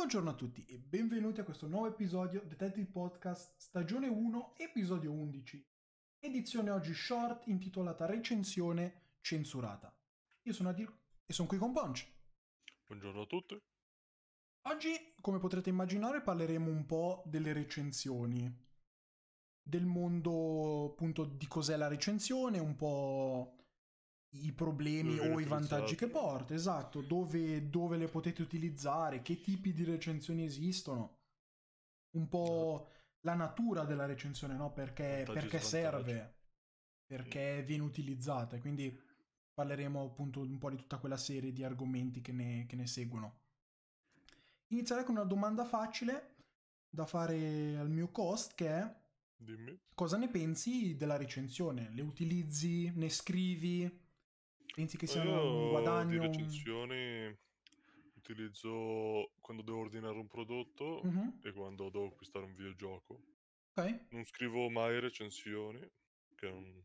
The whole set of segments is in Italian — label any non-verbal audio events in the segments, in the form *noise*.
Buongiorno a tutti e benvenuti a questo nuovo episodio Detective Podcast stagione 1 episodio 11 edizione oggi short intitolata recensione censurata. Io sono Adil e sono qui con Ponch Buongiorno a tutti. oggi come potrete immaginare parleremo un po' delle recensioni. Del mondo appunto di cos'è la recensione un po' i problemi Dove o i vantaggi che porta, esatto, dove, dove le potete utilizzare, che tipi di recensioni esistono, un po' la natura della recensione, no? Perché, perché serve, perché viene utilizzata, quindi parleremo appunto un po' di tutta quella serie di argomenti che ne, che ne seguono. Inizierei con una domanda facile da fare al mio cost che è Dimmi. cosa ne pensi della recensione? Le utilizzi? Ne scrivi? Pensi che sia un di guadagno? un- recensioni utilizzo quando devo ordinare un prodotto Mhm, e quando devo acquistare un videogioco. Ok. Non scrivo mai recensioni, che non,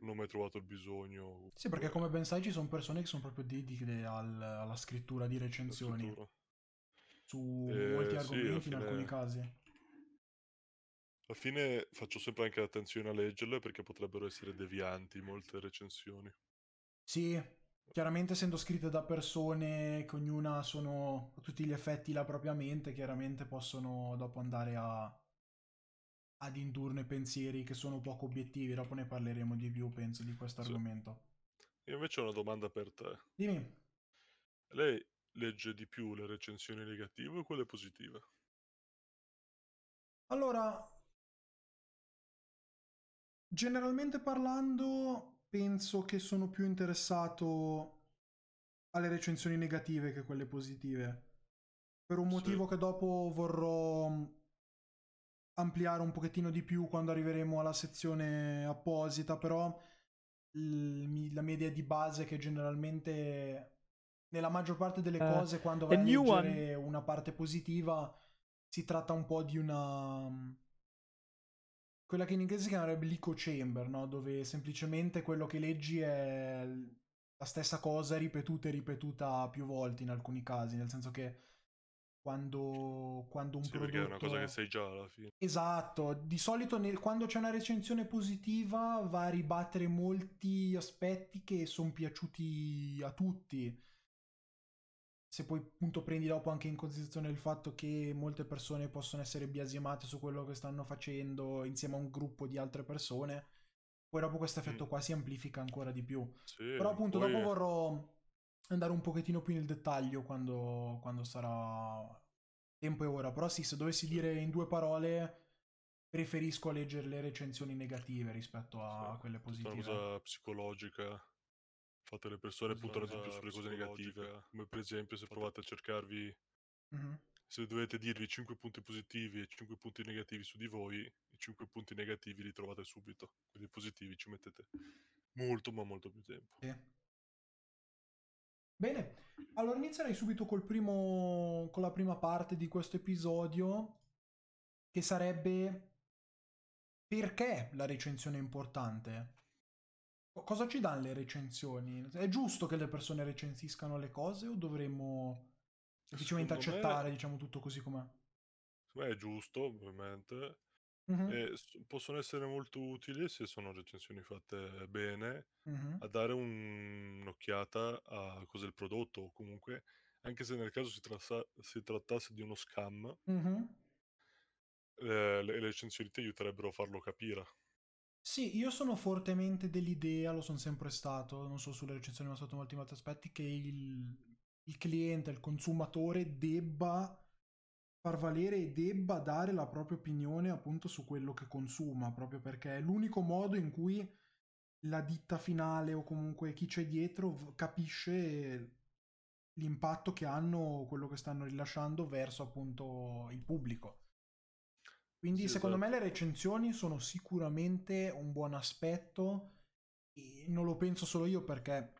non ho mai trovato il bisogno. Sì, perché come ben sai ci sono persone che sono proprio dedicate al- alla scrittura di recensioni scrittura. su Eh, molti sì, argomenti in fine- alcuni casi. Alla fine faccio sempre anche attenzione a leggerle perché potrebbero essere devianti molte recensioni. Sì, chiaramente essendo scritte da persone che ognuna sono a tutti gli effetti la propria mente, chiaramente possono dopo andare a ad indurne pensieri che sono poco obiettivi. Dopo ne parleremo di più, penso, di questo Sì. argomento. Io invece ho una domanda per te. Dimmi. Lei legge di più le recensioni negative o quelle positive? Allora, generalmente parlando, penso che sono più interessato alle recensioni negative che quelle positive. Per un Sì. motivo che dopo vorrò mh, ampliare un pochettino di più quando arriveremo alla sezione apposita, però il- la mia idea di base è che generalmente nella maggior parte delle Eh, cose quando vai a new one. leggere una parte positiva si tratta un po' di una quella che in inglese si chiamerebbe l'echo chamber, no? Dove semplicemente quello che leggi è la stessa cosa ripetuta e ripetuta più volte in alcuni casi, nel senso che quando, quando un Sì, prodotto... perché è una cosa che sai già alla fine. Esatto, di solito nel- quando c'è una recensione positiva va a ribattere molti aspetti che sono piaciuti a tutti. Se poi appunto prendi dopo anche in considerazione il fatto che molte persone possono essere biasimate su quello che stanno facendo insieme a un gruppo di altre persone, poi dopo questo effetto Mm. qua si amplifica ancora di più. Sì, Però appunto poi- dopo vorrò andare un pochettino più nel dettaglio quando, quando sarà tempo e ora. Però sì, se dovessi dire in due parole, preferisco leggere le recensioni negative rispetto a sì, quelle tutta una positive. cosa psicologica. Fate le persone puntano di più sulle cose negative. Come per esempio se provate a cercarvi, Mhm. se dovete dirvi 5 punti positivi e 5 punti negativi su di voi, i 5 punti negativi li trovate subito. Quelli positivi ci mettete molto ma molto più tempo. Sì. Bene, allora inizierei subito col primo, con la prima parte di questo episodio, che sarebbe perché la recensione è importante? Co- Cosa ci danno le recensioni? È giusto che le persone recensiscano le cose o dovremmo semplicemente Secondo me- accettare, diciamo, tutto così com'è? Secondo me è giusto, ovviamente. S- possono essere molto utili se sono recensioni fatte bene mhm. a dare un- un'occhiata a cos'è il prodotto o comunque anche se nel caso si, trassa- si trattasse di uno scam Mhm. eh, le recensioni ti aiuterebbero a farlo capire Sì, io sono fortemente dell'idea, lo sono sempre stato, non solo sulle recensioni ma sotto molti altri aspetti, che il, il cliente, il consumatore debba far valere e debba dare la propria opinione appunto su quello che consuma, proprio perché è l'unico modo in cui la ditta finale o comunque chi c'è dietro capisce l'impatto che hanno quello che stanno rilasciando verso appunto il pubblico. Quindi Sì, secondo me esatto. le recensioni sono sicuramente un buon aspetto e non lo penso solo io perché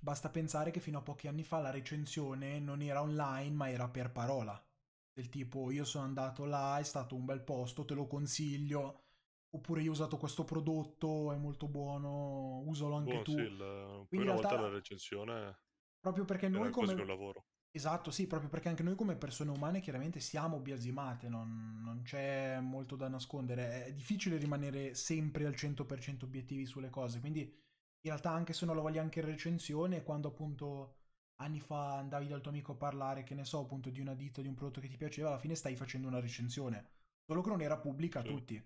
basta pensare che fino a pochi anni fa la recensione non era online ma era per parola. Del tipo io sono andato là, è stato un bel posto, te lo consiglio. Oppure io ho usato questo prodotto, è molto buono, usalo anche Buono, tu. sì, il- poi Quindi in una volta realtà- la recensione Proprio perché noi come, Esatto, sì, proprio perché anche noi come persone umane chiaramente siamo biasimate, non, non c'è molto da nascondere, è difficile rimanere sempre al 100% obiettivi sulle cose, quindi in realtà anche se non lo voglio anche in recensione, quando appunto anni fa andavi dal tuo amico a parlare, che ne so, appunto di una ditta, di un prodotto che ti piaceva, alla fine stai facendo una recensione, solo che non era pubblica a Sì. tutti.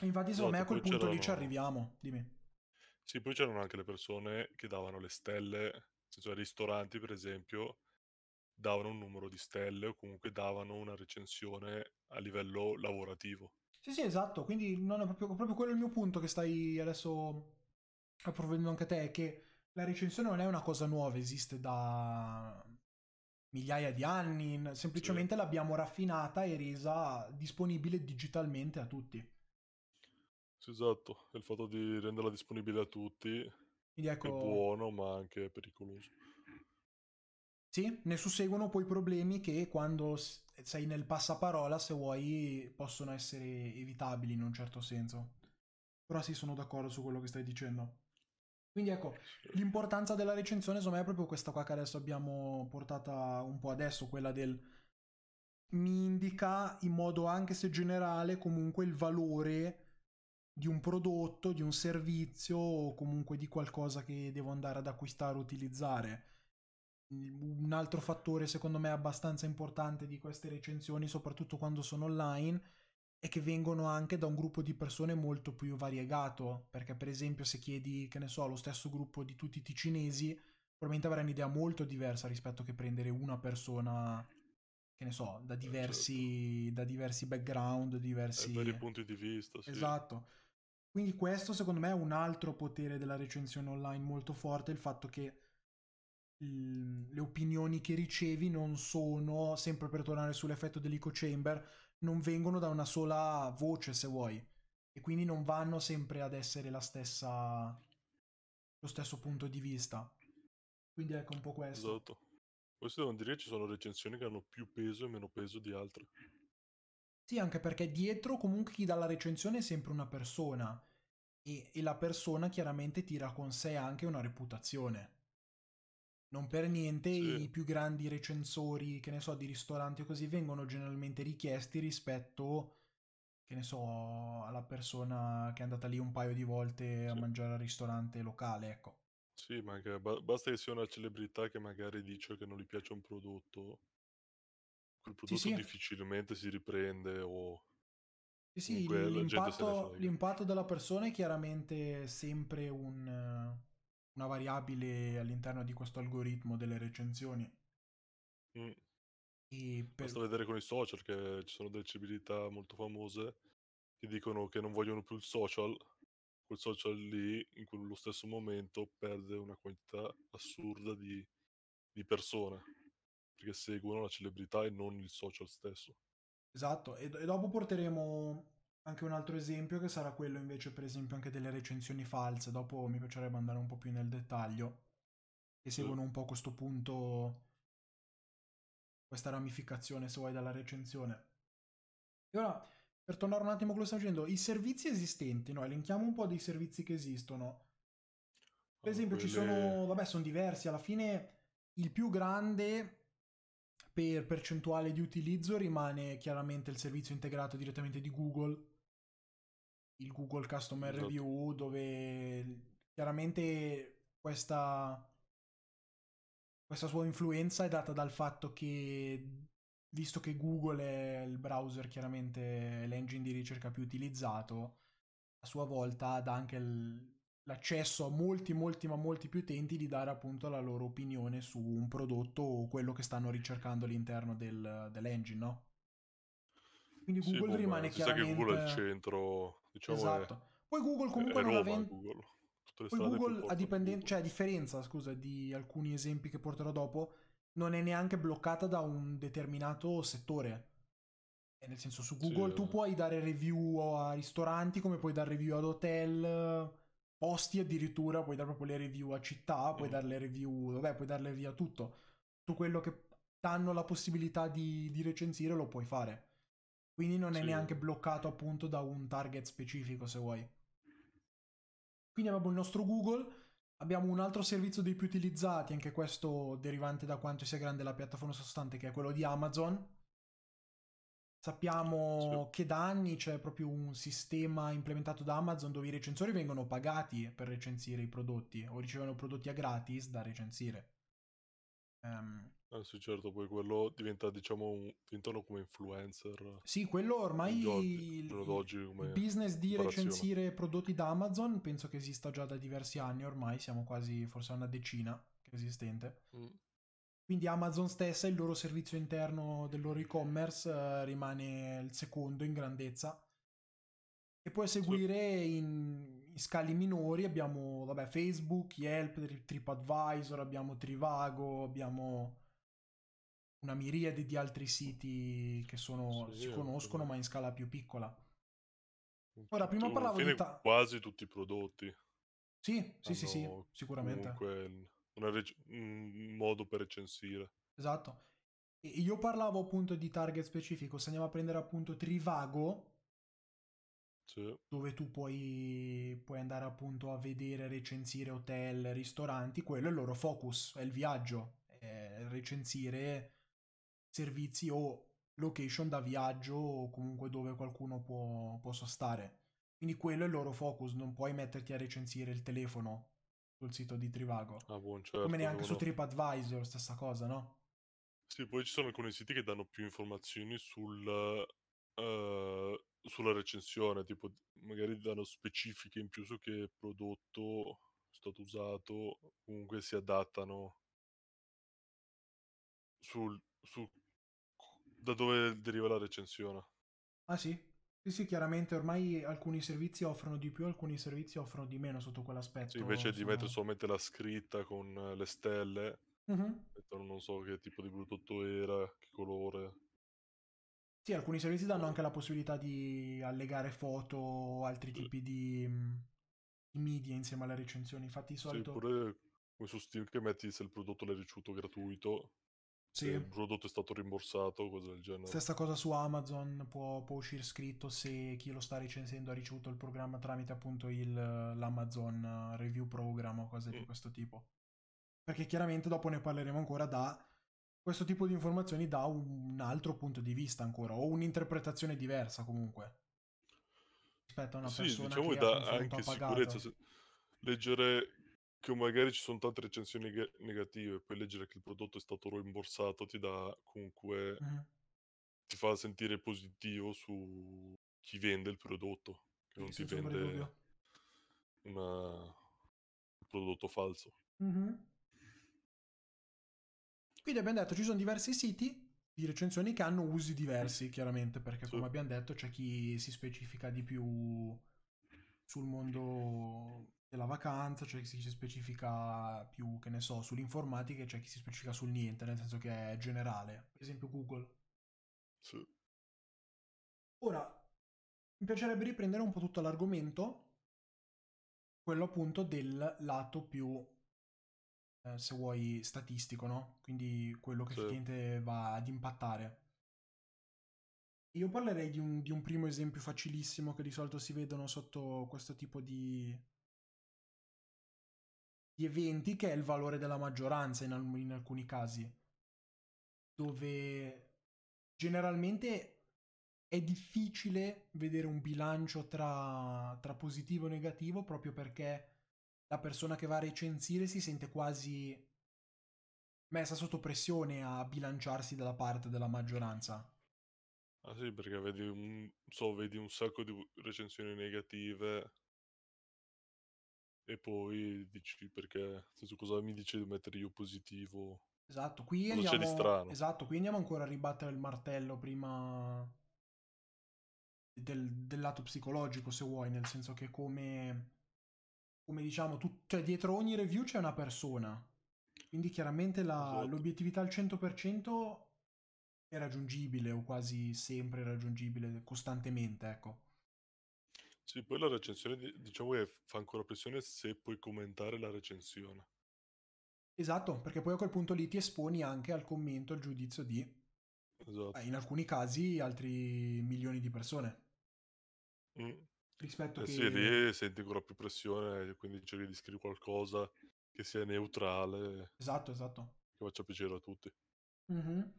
Infatti secondo me a Esatto, quel poi punto lì ci arriviamo, dimmi. Sì, poi c'erano anche le persone che davano le stelle, senso ai ristoranti per esempio, davano un numero di stelle o comunque davano una recensione a livello lavorativo. Sì, sì, esatto, quindi non è proprio, proprio quello il mio punto che stai adesso approfondendo anche te, è che la recensione non è una cosa nuova, esiste da migliaia di anni, semplicemente l'abbiamo raffinata e resa disponibile digitalmente a tutti. Sì, esatto, il fatto di renderla disponibile a tutti Quindi è ecco, buono ma anche pericoloso. sì, ne susseguono poi problemi che quando sei nel passaparola, se vuoi, possono essere evitabili in un certo senso. Però sì, sono d'accordo su quello che stai dicendo. Quindi ecco, Sì. l'importanza della recensione, secondo me, è proprio questa qua che adesso abbiamo portata un po' adesso, quella del mi indica in modo anche se generale comunque il valore di un prodotto, di un servizio o comunque di qualcosa che devo andare ad acquistare o utilizzare. Un altro fattore secondo me abbastanza importante di queste recensioni, soprattutto quando sono online, è che vengono anche da un gruppo di persone molto più variegato, perché per esempio se chiedi, che ne so, lo stesso gruppo di tutti i ticinesi, probabilmente avrai un'idea molto diversa rispetto che prendere una persona, che ne so, da diversi, da diversi background, Hai diversi... vari punti di vista, sì. Esatto. Quindi questo secondo me è un altro potere della recensione online molto forte, il fatto che il- le opinioni che ricevi non sono, sempre per tornare sull'effetto dell'echo chamber, non vengono da una sola voce se vuoi e quindi non vanno sempre ad essere la stessa, lo stesso punto di vista. Quindi ecco un po' questo. Esatto. Si devono dire che ci sono recensioni che hanno più peso e meno peso di altre. Sì, anche perché dietro comunque chi dà la recensione è sempre una persona e, e la persona chiaramente tira con sé anche una reputazione. Non per niente Sì. i più grandi recensori, che ne so, di ristoranti o così vengono generalmente richiesti rispetto, che ne so, alla persona che è andata lì un paio di volte a Sì. mangiare al ristorante locale, ecco. Sì, ma anche ba- basta che sia una celebrità che magari dice che non gli piace un prodotto, quel prodotto sì. difficilmente si riprende o Sì, sì, l'impatto, l'impatto della persona è chiaramente sempre un, una variabile all'interno di questo algoritmo delle recensioni. Mm. E per- Basta vedere con i social che ci sono delle celebrità molto famose che dicono che non vogliono più il social, quel social lì in quello stesso momento perde una quantità assurda di, di persone perché seguono la celebrità e non il social stesso. Esatto, e, e dopo porteremo anche un altro esempio che sarà quello invece per esempio anche delle recensioni false, dopo mi piacerebbe andare un po' più nel dettaglio, che seguono un po' questo punto, questa ramificazione se vuoi dalla recensione. E ora, per tornare un attimo a quello che stavo dicendo, i servizi esistenti, no? Elenchiamo un po' dei servizi che esistono. Per Ah, esempio ci quelle- sono, vabbè sono diversi, alla fine il più grande per percentuale di utilizzo rimane chiaramente il servizio integrato direttamente di Google, il Google Customer Esatto. Review, dove chiaramente questa, questa sua influenza è data dal fatto che, visto che Google è il browser, chiaramente l'engine di ricerca più utilizzato, a sua volta dà anche il- l'accesso a molti, molti, ma molti più utenti di dare appunto la loro opinione su un prodotto o quello che stanno ricercando all'interno del, dell'engine, no? Quindi Sì, Google ma rimane si sa che Google è il chiaramente... centro, diciamo, è- Esatto. Poi Google è, comunque è non Roma, avendo... Google. Poi Google, a, dipenden- cioè, a differenza, scusa, di alcuni esempi che porterò dopo, non è neanche bloccata da un determinato settore. E nel senso, su Sì, Google tu eh. puoi dare review a ristoranti, come puoi dare review ad hotel, posti addirittura, puoi dare proprio le review a città, puoi Mm. dare le review, vabbè, puoi darle via tutto. Tutto quello che danno la possibilità di, di recensire lo puoi fare. Quindi non è Sì. neanche bloccato appunto da un target specifico, se vuoi. Quindi abbiamo il nostro Google Abbiamo un altro servizio dei più utilizzati, anche questo derivante da quanto sia grande la piattaforma sottostante, che è quello di Amazon. Sappiamo Sì. che da anni c'è proprio un sistema implementato da Amazon dove i recensori vengono pagati per recensire i prodotti o ricevono prodotti a gratis da recensire. Ehm, Eh sì, certo, poi quello diventa, diciamo, un... diventano come influencer sì, quello ormai giorno, il, il- business di recensire prodotti da Amazon penso che esista già da diversi anni ormai, siamo quasi forse a una decina che è esistente. Mm. Quindi Amazon stessa, il loro servizio interno del loro e-commerce eh, rimane il secondo in grandezza. E poi a Sì, seguire in, in scali minori abbiamo vabbè, Facebook, Yelp, Tri- TripAdvisor, abbiamo Trivago, abbiamo una miriade di altri siti che sono, sì, si conoscono ma in scala più piccola. Ora, prima parlavo di... ta- quasi tutti i prodotti Sì, sì, sì, sì, sicuramente. comunque rec- un modo per recensire. Esatto. E io parlavo appunto di target specifico, se andiamo a prendere appunto Trivago, Sì, dove tu puoi, puoi andare appunto a vedere, recensire hotel, ristoranti, quello è il loro focus, è il viaggio, è recensire servizi o location da viaggio o comunque dove qualcuno può, possa stare. Quindi quello è il loro focus, non puoi metterti a recensire il telefono sul sito di Trivago. ah, buon, certo. Come neanche su devono- TripAdvisor, stessa cosa, no? Sì, poi ci sono alcuni siti che danno più informazioni sul, eh, sulla recensione, tipo magari danno specifiche in più su che prodotto è stato usato, comunque si adattano sul, su da dove deriva la recensione. Ah sì? Sì, sì, chiaramente ormai alcuni servizi offrono di più, alcuni servizi offrono di meno sotto Sì, quell'aspetto. invece di mettere solamente la scritta con eh, le stelle, Mhm. mettono non so che tipo di prodotto era, che colore. Sì, alcuni servizi danno anche la possibilità di allegare foto o altri Sì. tipi di, mh, di media insieme alle recensioni. Infatti di Sì, solito... pure come su Steam che metti se il prodotto l'hai ricevuto gratuito, Sì. il prodotto è stato rimborsato, cose del genere. Stessa cosa su Amazon, può, può uscire scritto se chi lo sta recensendo ha ricevuto il programma tramite appunto il, l'Amazon Review Program o cose di Mm. questo tipo. Perché chiaramente dopo ne parleremo ancora da questo tipo di informazioni da un altro punto di vista ancora, o un'interpretazione diversa comunque. Rispetto a una Sì, persona diciamo che che a dà confronto anche ha pagato. sicurezza. se- leggere che magari ci sono tante recensioni neg- negative, poi leggere che il prodotto è stato rimborsato ti dà comunque, Mhm. ti fa sentire positivo su chi vende il prodotto, che non ti vende una- un prodotto falso. Mhm. Quindi abbiamo detto ci sono diversi siti di recensioni che hanno usi diversi, chiaramente, perché Sì. come abbiamo detto c'è chi si specifica di più sul mondo della vacanza, c'è chi si specifica più, che ne so, sull'informatica e c'è chi si specifica sul niente, nel senso che è generale. Per esempio Google. Sì. Ora, mi piacerebbe riprendere un po' tutto l'argomento, quello appunto del lato più, eh, se vuoi, statistico, no? Quindi quello che Sì. effettivamente va ad impattare. Io parlerei di un, di un primo esempio facilissimo che di solito si vedono sotto questo tipo di, di eventi, che è il valore della maggioranza in, al- in alcuni casi, dove generalmente è difficile vedere un bilancio tra, tra positivo e negativo proprio perché la persona che va a recensire si sente quasi messa sotto pressione a bilanciarsi dalla parte della maggioranza. Ah sì, perché vedi un, so, vedi un sacco di recensioni negative e poi dici perché, senso, cosa mi dice di mettere io positivo? Esatto, qui Cosa c'è di andiamo, strano? esatto, qui andiamo ancora a ribattere il martello prima del, del lato psicologico, se vuoi, nel senso che come, come diciamo, tu, cioè dietro ogni review c'è una persona, quindi chiaramente la- Esatto. l'obiettività al 100% è raggiungibile o quasi sempre raggiungibile costantemente, ecco. Sì, poi la recensione, di- diciamo che fa ancora pressione se puoi commentare la recensione. Esatto, perché poi a quel punto lì ti esponi anche al commento, al giudizio di, Esatto. eh, in alcuni casi, altri milioni di persone. Mm. Rispetto Eh che... sì, lì senti ancora più pressione, quindi cerchi di scrivere qualcosa che sia neutrale, Esatto, esatto. che faccia piacere a tutti. Mhm.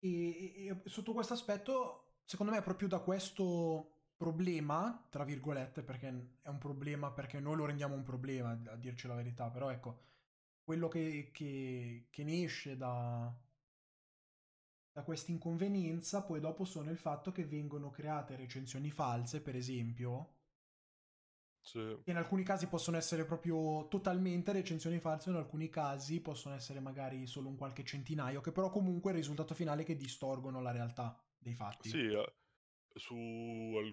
E, e- e sotto questo aspetto, secondo me, è proprio da questo problema, tra virgolette, perché è un problema perché noi lo rendiamo un problema, a dirci la verità, però ecco, quello che, che, che ne esce da, da questa inconvenienza poi dopo sono il fatto che vengono create recensioni false, per esempio, Sì, che in alcuni casi possono essere proprio totalmente recensioni false, in alcuni casi possono essere magari solo un qualche centinaio, che però comunque è il risultato finale che distorgono la realtà dei fatti. sì, eh, su al-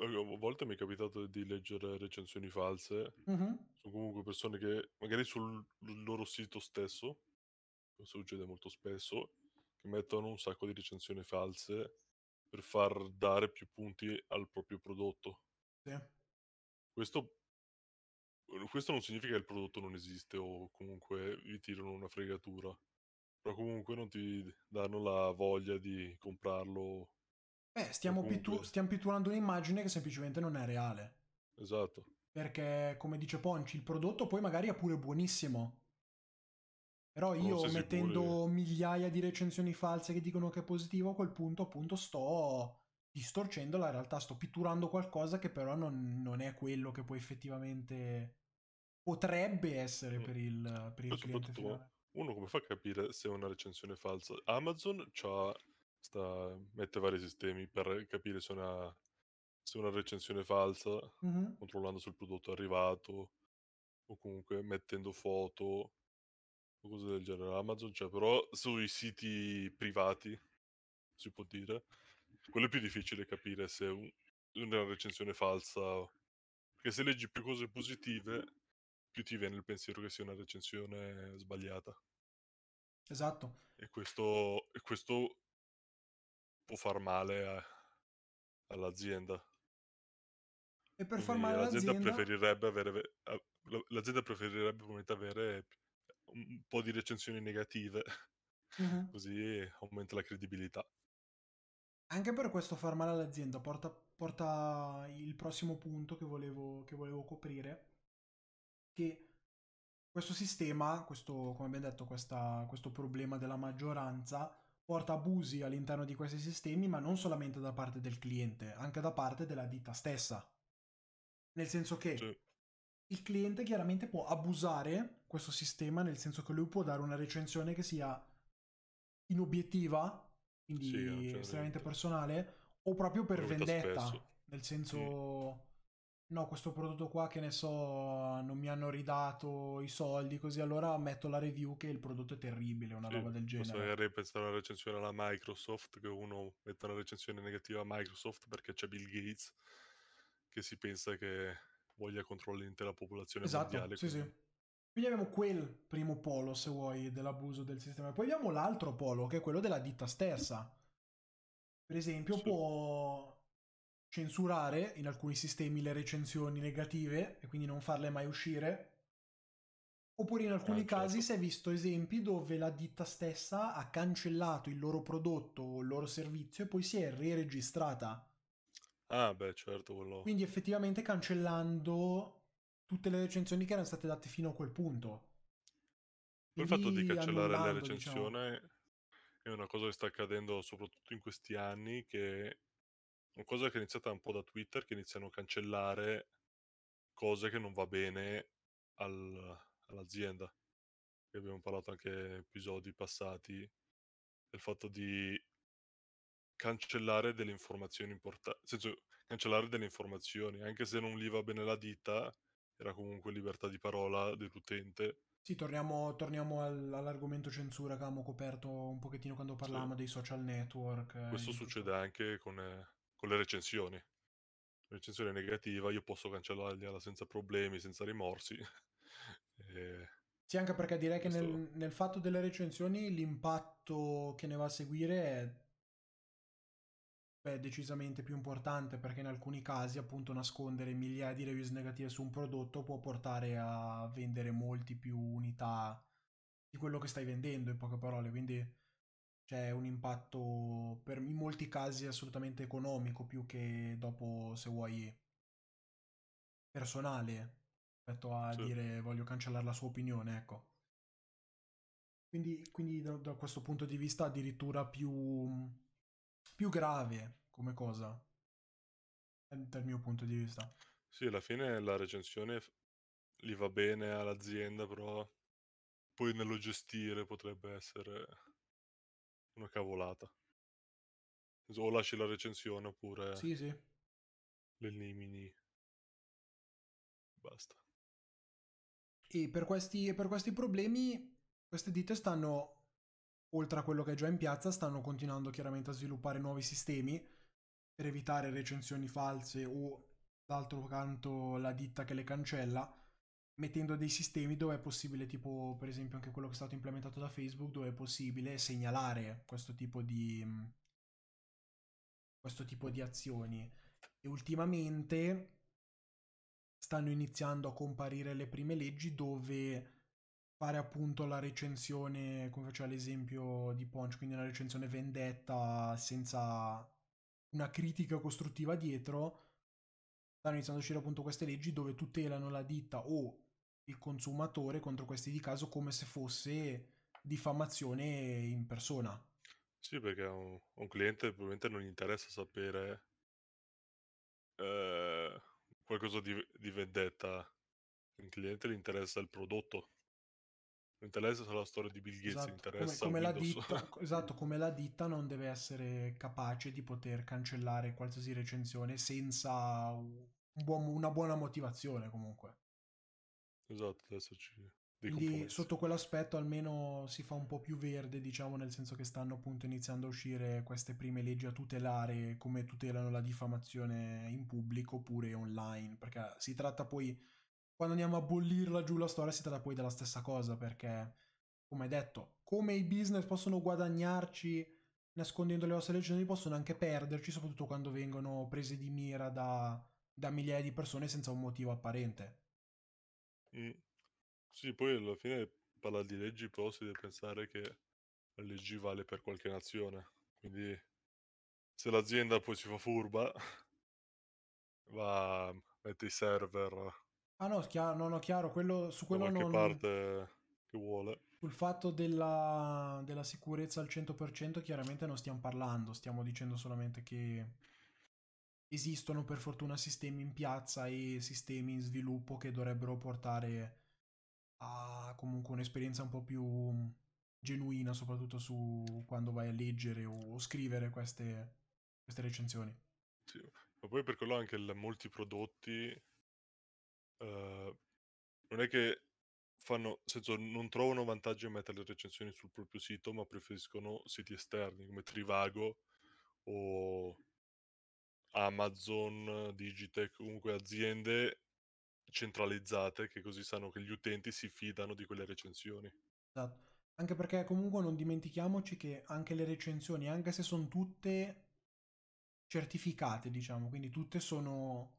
a volte mi è capitato di leggere recensioni false. Mhm. Sono comunque persone che magari sul loro sito stesso, questo succede molto spesso, che mettono un sacco di recensioni false per far dare più punti al proprio prodotto. Sì. Questo, questo non significa che il prodotto non esiste o comunque vi tirano una fregatura, però comunque non ti danno la voglia di comprarlo. Beh, stiamo, comunque- pittu- stiamo pitturando un'immagine che semplicemente non è reale. Esatto. Perché, come dice Ponci, il prodotto poi magari è pure buonissimo. Però io mettendo sicuro. migliaia di recensioni false che dicono che è positivo, a quel punto appunto sto distorcendo la realtà, sto pitturando qualcosa che però non, non è quello che poi effettivamente potrebbe essere Mm. per il, per il cliente finale. uno come fa a capire se è una recensione falsa? Amazon c'ha, sta, mette vari sistemi per capire se è una, se è una recensione falsa, Mhm. controllando se il prodotto è arrivato o comunque mettendo foto o cose del genere. Amazon c'è, però sui siti privati, si può dire, quello è più difficile capire se è un- una recensione falsa. Perché se leggi più cose positive, più ti viene il pensiero che sia una recensione sbagliata. Esatto. E questo, e questo può far male a- all'azienda. E per far male l'azienda all'azienda... preferirebbe avere, l'azienda preferirebbe avere un po' di recensioni negative, Mhm. *laughs* così aumenta la credibilità. Anche per questo far male all'azienda porta, porta il prossimo punto che volevo, che volevo coprire, che questo sistema, questo, come abbiamo detto, questa- questo problema della maggioranza porta abusi all'interno di questi sistemi, ma non solamente da parte del cliente, anche da parte della ditta stessa. Nel senso che Cioè, il cliente chiaramente può abusare questo sistema, nel senso che lui può dare una recensione che sia inobiettiva, quindi Sì, estremamente personale, o proprio per vendetta. Nel senso, no, questo prodotto qua che ne so, non mi hanno ridato i soldi, così allora metto la review che il prodotto è terribile, una Sì, roba del posso genere. magari pensare a una recensione alla Microsoft, che uno mette una recensione negativa a Microsoft perché c'è Bill Gates, che si pensa che voglia controllare l'intera popolazione Esatto, mondiale. sì, sì. quindi- Quindi abbiamo quel primo polo, se vuoi, dell'abuso del sistema. Poi abbiamo l'altro polo, che è quello della ditta stessa. Per esempio, Sì. può censurare in alcuni sistemi le recensioni negative e quindi non farle mai uscire. Oppure in alcuni Ah, casi certo. si è visto esempi dove la ditta stessa ha cancellato il loro prodotto o il loro servizio e poi si è re-registrata. Ah, beh, certo, quello... Quindi effettivamente cancellando tutte le recensioni che erano state date fino a quel punto. Il fatto di cancellare le annullando, diciamo. è una cosa che sta accadendo soprattutto in questi anni, che una cosa che è iniziata un po' da Twitter, che iniziano a cancellare cose che non va bene al- all'azienda. Che abbiamo parlato anche in episodi passati, del fatto di cancellare delle informazioni importanti, nel senso cancellare delle informazioni, anche se non gli va bene la ditta, era comunque libertà di parola dell'utente. Sì, torniamo, torniamo al- all'argomento censura che avevamo coperto un pochettino quando parlavamo dei social network. eh, Questo di tutto. succede anche con, eh, con le recensioni. Recensione negativa, io posso cancellargliela senza problemi, senza rimorsi. *laughs* E Sì, anche perché direi che Questo- nel, nel fatto delle recensioni l'impatto che ne va a seguire è beh, decisamente più importante perché in alcuni casi appunto nascondere migliaia di reviews negative su un prodotto può portare a vendere molti più unità di quello che stai vendendo in poche parole, quindi c'è un impatto per in molti casi assolutamente economico più che dopo se vuoi personale rispetto a Sì. dire voglio cancellare la sua opinione, ecco. Quindi, quindi da, da questo punto di vista addirittura più, più grave come cosa, dal mio punto di vista. Sì, alla fine la recensione gli va bene all'azienda, però poi nello gestire potrebbe essere una cavolata. O lasci la recensione oppure Sì, sì. l'elimini. Basta. E per questi, per questi problemi, queste ditte stanno, oltre a quello che è già in piazza, stanno continuando chiaramente a sviluppare nuovi sistemi per evitare recensioni false o d'altro canto la ditta che le cancella, mettendo dei sistemi dove è possibile, tipo per esempio anche quello che è stato implementato da Facebook, dove è possibile segnalare questo tipo di, questo tipo di azioni. E ultimamente stanno iniziando a comparire le prime leggi dove fare appunto la recensione, come faceva l'esempio di Ponch, quindi una recensione vendetta senza una critica costruttiva dietro, stanno iniziando a uscire appunto queste leggi dove tutelano la ditta o il consumatore contro questi di caso come se fosse diffamazione in persona. Sì, perché a un, un cliente probabilmente non gli interessa sapere eh, qualcosa di, di vendetta. Al cliente gli interessa il prodotto. Non interessa la storia di Bill Gates, Esatto, interessa come, come la ditta, *laughs* esatto, come la ditta non deve essere capace di poter cancellare qualsiasi recensione senza un buon- una buona motivazione comunque. Esatto, esserci dei Quindi sotto quell'aspetto almeno si fa un po' più verde, diciamo, nel senso che stanno appunto iniziando a uscire queste prime leggi a tutelare come tutelano la diffamazione in pubblico oppure online, perché si tratta poi, quando andiamo a bollirla giù la storia, si tratta poi della stessa cosa, perché, come detto, come i business possono guadagnarci nascondendo le vostre lezioni, possono anche perderci, soprattutto quando vengono prese di mira da, da migliaia di persone senza un motivo apparente. Mm. Sì, poi alla fine parla di leggi, però si deve pensare che la legge vale per qualche nazione. Quindi se l'azienda poi si fa furba, *laughs* va, mette i server Ah no, chiaro, no, no, chiaro, quello, su da quello qualche non... parte che vuole. Sul fatto della, della sicurezza al 100% chiaramente non stiamo parlando, stiamo dicendo solamente che esistono per fortuna sistemi in piazza e sistemi in sviluppo che dovrebbero portare a comunque un'esperienza un po' più genuina, soprattutto su quando vai a leggere o scrivere queste, queste recensioni. Sì. Ma poi per quello anche il- molti prodotti eh, non è che fanno, nel senso, non trovano vantaggio a mettere le recensioni sul proprio sito, ma preferiscono siti esterni come Trivago o Amazon, Digitech, comunque aziende centralizzate che così sanno che gli utenti si fidano di quelle recensioni. Esatto. Anche perché comunque non dimentichiamoci che anche le recensioni, anche se sono tutte certificate, diciamo, quindi tutte sono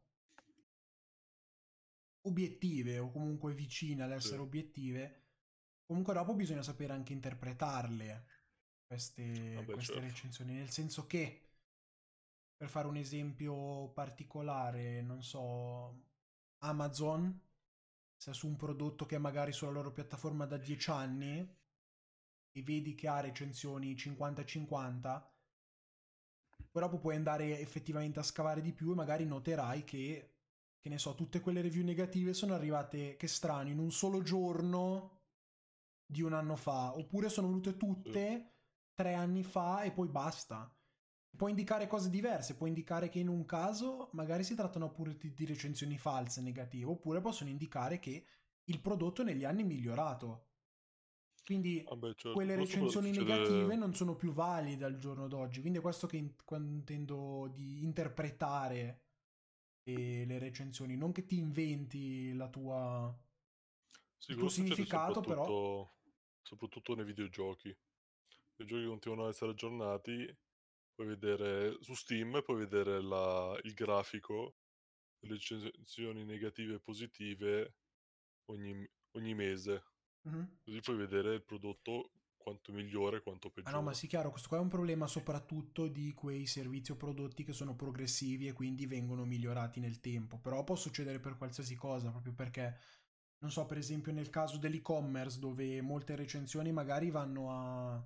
obiettive o comunque vicine all'essere Sì. obiettive, comunque dopo bisogna sapere anche interpretarle queste, Vabbè, queste certo. recensioni, nel senso che, per fare un esempio particolare, non so, Amazon, se su un prodotto che è magari sulla loro piattaforma da 10 anni e vedi che ha recensioni 50-50, poi dopo puoi andare effettivamente a scavare di più e magari noterai che, che ne so, tutte quelle review negative sono arrivate, che strano, in un solo giorno di un anno fa, oppure sono venute tutte tre anni fa e poi basta. Può indicare cose diverse, può indicare che in un caso magari si trattano pure di, di recensioni false, negative, oppure possono indicare che il prodotto negli anni è migliorato. Quindi Vabbè, certo. quelle però recensioni negative non sono più valide al giorno d'oggi. Quindi è questo che in- intendo di interpretare eh, le recensioni, non che ti inventi la tua... Sì, il tuo significato, però- soprattutto, soprattutto nei videogiochi. I giochi continuano ad essere aggiornati, puoi vedere su Steam, puoi vedere la- il grafico delle recensioni negative e positive ogni, ogni mese. Mhm. Così puoi vedere il prodotto quanto migliore quanto peggiore. Ah no, ma sì, chiaro, questo qua è un problema soprattutto di quei servizi o prodotti che sono progressivi e quindi vengono migliorati nel tempo. Però può succedere per qualsiasi cosa, proprio perché, non so, per esempio nel caso dell'e-commerce, dove molte recensioni magari vanno a,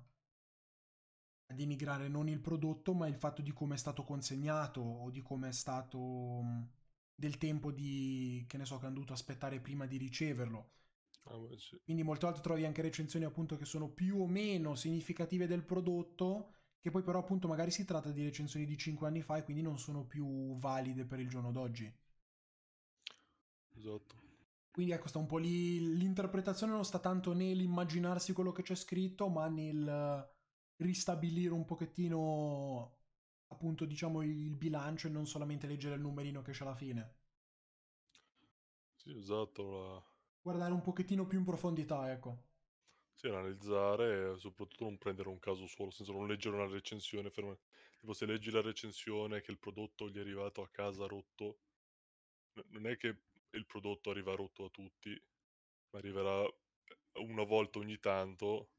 a denigrare non il prodotto, ma il fatto di come è stato consegnato o di come è stato del tempo di, che ne so, che hanno dovuto aspettare prima di riceverlo. Ah, beh, sì. Quindi molte volte trovi anche recensioni appunto che sono più o meno significative del prodotto, che poi però appunto magari si tratta di recensioni di 5 anni fa e quindi non sono più valide per il giorno d'oggi. Esatto. Quindi ecco, sta un po' lì. L'interpretazione non sta tanto nell'immaginarsi quello che c'è scritto, ma nel ristabilire un pochettino appunto diciamo il bilancio e non solamente leggere il numerino che c'è alla fine. Sì, esatto. La... Guardare un pochettino più in profondità, ecco. Sì, analizzare e soprattutto non prendere un caso solo, nel senso non leggere una recensione. Ferma. Tipo se leggi la recensione che il prodotto gli è arrivato a casa rotto, non è che il prodotto arriva rotto a tutti, ma arriverà una volta ogni tanto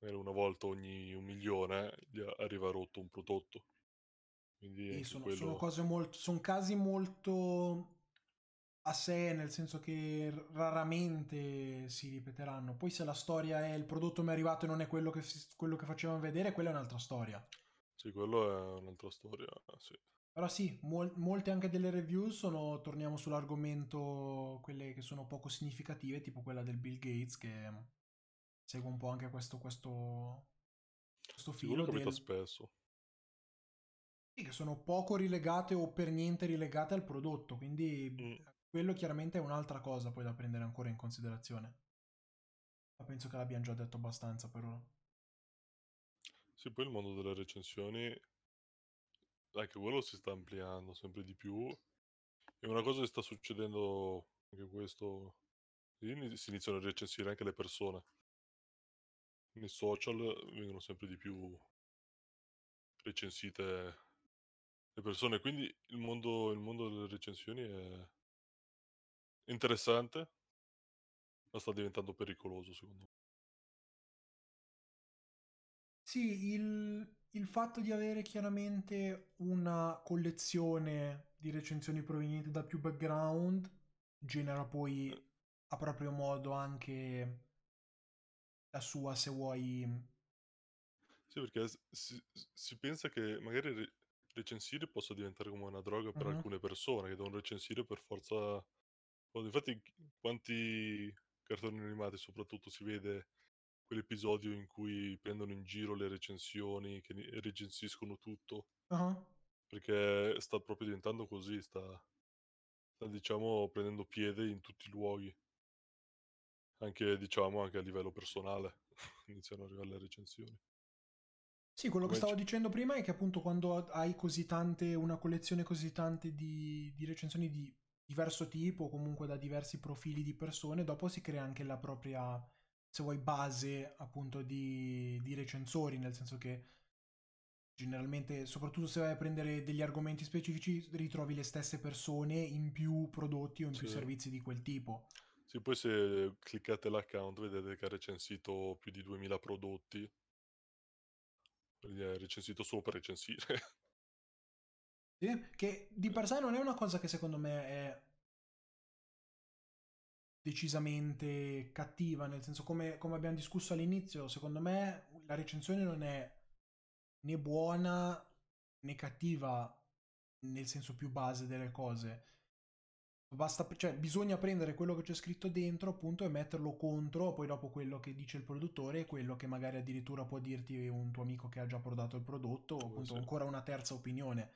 una volta ogni un milione gli arriva rotto un prodotto. Quindi sono, quello... sono, cose molto, sono casi molto a sé, nel senso che raramente si ripeteranno. Poi se la storia è il prodotto mi è arrivato e non è quello che, quello che facevano vedere, quella è un'altra storia. Sì, quello è un'altra storia, sì. Però sì, mol- molte anche delle review sono, torniamo sull'argomento, quelle che sono poco significative, tipo quella del Bill Gates, che segue un po' anche questo, questo, questo filo. Sicuro del... spesso. Sì, che sono poco rilegate o per niente rilegate al prodotto, quindi mm. quello chiaramente è un'altra cosa poi da prendere ancora in considerazione. Ma penso che l'abbiamo già detto abbastanza per ora. Sì, poi il mondo delle recensioni, anche quello si sta ampliando sempre di più. E una cosa che sta succedendo, anche questo, si iniziano a recensire anche le persone nei social vengono sempre di più recensite le persone, quindi il mondo, il mondo delle recensioni è interessante, ma sta diventando pericoloso secondo me. Sì, il, il fatto di avere chiaramente una collezione di recensioni provenienti da più background genera poi eh. a proprio modo anche la sua se vuoi... Sì, perché si, si pensa che magari re- recensire possa diventare come una droga per Mhm. alcune persone che devono recensire per forza... Infatti, quanti cartoni animati soprattutto si vede quell'episodio in cui prendono in giro le recensioni, che recensiscono tutto, Ah, perché sta proprio diventando così, sta, sta diciamo prendendo piede in tutti i luoghi anche diciamo anche a livello personale *laughs* iniziano ad arrivare le recensioni. Sì, quello Come che stavo c- dicendo prima è che appunto quando hai così tante, una collezione così tante di, di recensioni di diverso tipo, o comunque da diversi profili di persone, dopo si crea anche la propria, se vuoi, base appunto di, di recensori, nel senso che generalmente, soprattutto se vai a prendere degli argomenti specifici, ritrovi le stesse persone in più prodotti o in più Sì. servizi di quel tipo. Sì, poi se cliccate l'account vedete che ha recensito più di 2000 prodotti. Quindi è recensito solo per recensire. *laughs* Sì, che di per sé non è una cosa che secondo me è decisamente cattiva, nel senso come, come abbiamo discusso all'inizio, secondo me la recensione non è né buona né cattiva nel senso più base delle cose. Basta, cioè, bisogna prendere quello che c'è scritto dentro appunto e metterlo contro poi dopo quello che dice il produttore e quello che magari addirittura può dirti un tuo amico che ha già prodato il prodotto o appunto sì. ancora una terza opinione.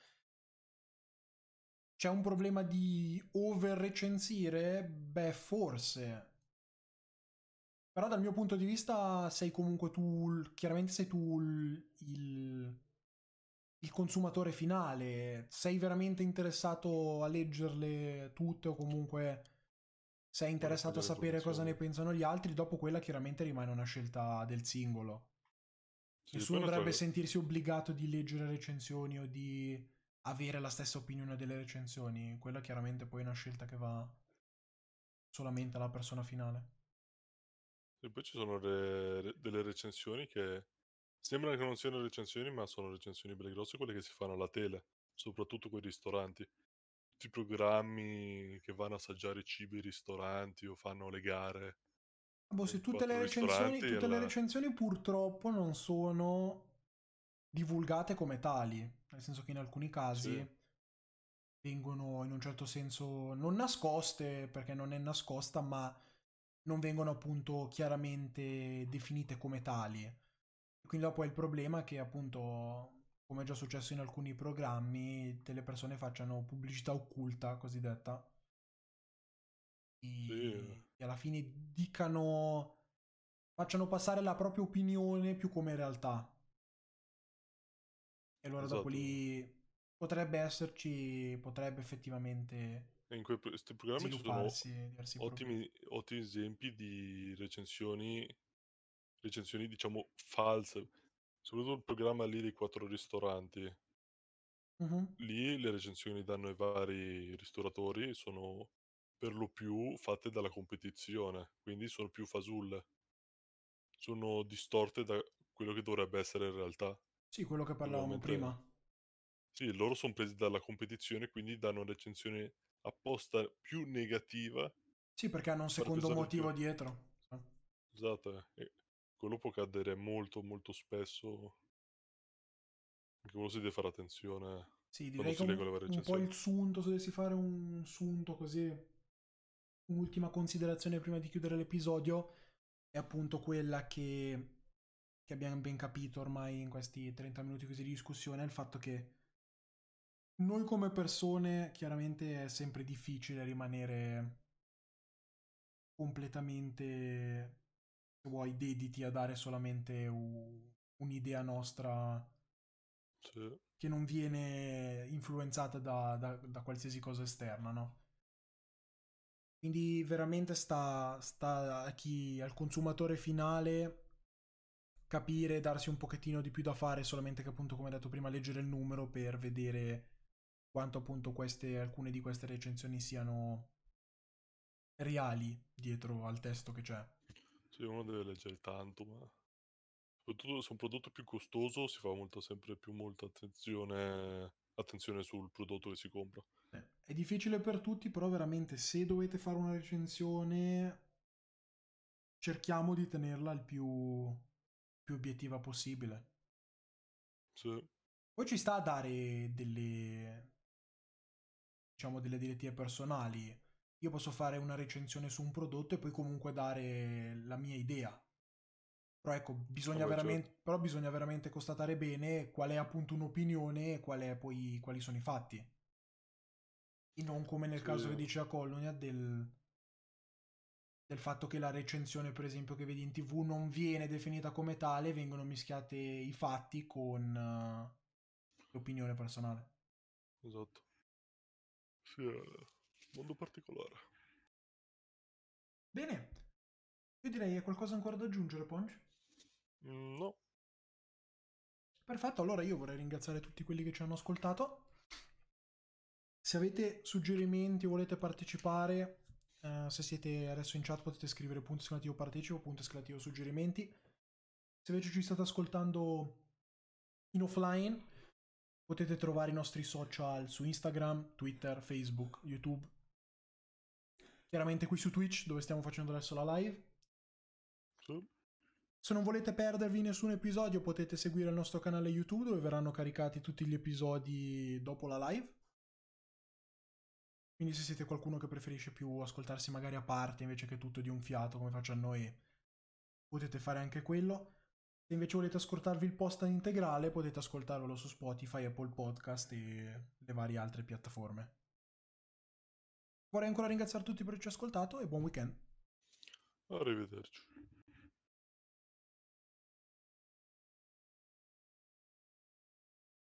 C'è un problema di over recensire? Beh, forse. Però dal mio punto di vista sei comunque tu, chiaramente sei tu il, il, consumatore finale. Sei veramente interessato a leggerle tutte o comunque sei interessato a sapere cosa ne pensano gli altri? Dopo quella chiaramente rimane una scelta del singolo. Sì, Nessuno dovrebbe cosa- sentirsi obbligato di leggere recensioni o di avere la stessa opinione delle recensioni. Quella chiaramente poi è una scelta che va solamente alla persona finale. E poi ci sono le- delle recensioni che sembrano che non siano recensioni, ma sono recensioni belle grosse, quelle che si fanno alla tele, soprattutto con i ristoranti. Tutti i programmi che vanno a assaggiare cibi ai ristoranti o fanno le gare. Boh, sì, tutte, le recensioni, tutte le alla- recensioni purtroppo non sono divulgate come tali, nel senso che in alcuni casi Sì. vengono in un certo senso non nascoste, perché non è nascosta, ma non vengono appunto chiaramente definite come tali. E Quindi dopo è il problema che appunto, come è già successo in alcuni programmi, delle persone facciano pubblicità occulta, cosiddetta, Sì. e, e alla fine dicano, facciano passare la propria opinione più come realtà. E allora dopo Esatto. lì potrebbe esserci, potrebbe effettivamente E in quei- questi programmi ci sono ottimi, ottimi esempi di recensioni, recensioni diciamo false. Soprattutto il programma lì dei quattro ristoranti. Mhm. Lì le recensioni danno ai vari ristoratori sono per lo più fatte dalla competizione, quindi sono più fasulle. Sono distorte da quello che dovrebbe essere in realtà. Sì, quello che parlavamo prima. sì, loro sono presi dalla competizione, quindi danno una recensione apposta più negativa Sì, perché hanno un secondo di più. motivo dietro. Esatto, eh. e quello può cadere molto molto spesso, anche quello si deve fare attenzione Sì, quando direi che si un, un po' il sunto, se dovessi fare un sunto così, un'ultima considerazione prima di chiudere l'episodio, è appunto quella che, che abbiamo ben capito ormai in questi 30 minuti così di discussione, è il fatto che noi come persone chiaramente è sempre difficile rimanere completamente, se vuoi, dediti a dare solamente u- un'idea nostra Sì, che non viene influenzata da, da- da qualsiasi cosa esterna, no? Quindi veramente sta, sta a chi, al consumatore finale capire, darsi un pochettino di più da fare, solamente che appunto, come detto prima, leggere il numero per vedere quanto appunto queste, alcune di queste recensioni siano reali dietro al testo che c'è. Sì, uno deve leggere tanto, ma soprattutto se un prodotto è più costoso si fa molto sempre più molta attenzione, attenzione sul prodotto che si compra. È difficile per tutti, però veramente se dovete fare una recensione cerchiamo di tenerla il più, più obiettiva possibile. Sì, Poi ci sta a dare delle, diciamo, delle direttive personali. Io posso fare una recensione su un prodotto e poi comunque dare la mia idea. Però ecco, bisogna, veramente, certo. però bisogna veramente constatare bene qual è appunto un'opinione e qual è poi, quali sono i fatti. E non come nel Sì. caso che dice a Colonia del, del fatto che la recensione, per esempio, che vedi in tv non viene definita come tale, vengono mischiate i fatti con eh, l'opinione personale. esatto. Sì, mondo particolare. Bene, io direi hai qualcosa ancora da aggiungere, Ponch? Mm, no, Perfetto, allora io vorrei ringraziare tutti quelli che ci hanno ascoltato. Se avete suggerimenti o volete partecipare, eh, se siete adesso in chat potete scrivere punto esclamativo partecipo, punto esclamativo suggerimenti. Se invece ci state ascoltando in offline, potete trovare i nostri social su Instagram, Twitter, Facebook, YouTube. Chiaramente qui su Twitch, dove stiamo facendo adesso la live. sì, Se non volete perdervi nessun episodio, potete seguire il nostro canale YouTube dove verranno caricati tutti gli episodi dopo la live. Quindi se siete qualcuno che preferisce più ascoltarsi magari a parte invece che tutto di un fiato come facciamo noi, potete fare anche quello. Se invece volete ascoltarvi il post in integrale, potete ascoltarvelo su Spotify, Apple Podcast e le varie altre piattaforme. Vorrei ancora ringraziare tutti per averci ascoltato e buon weekend. arrivederci.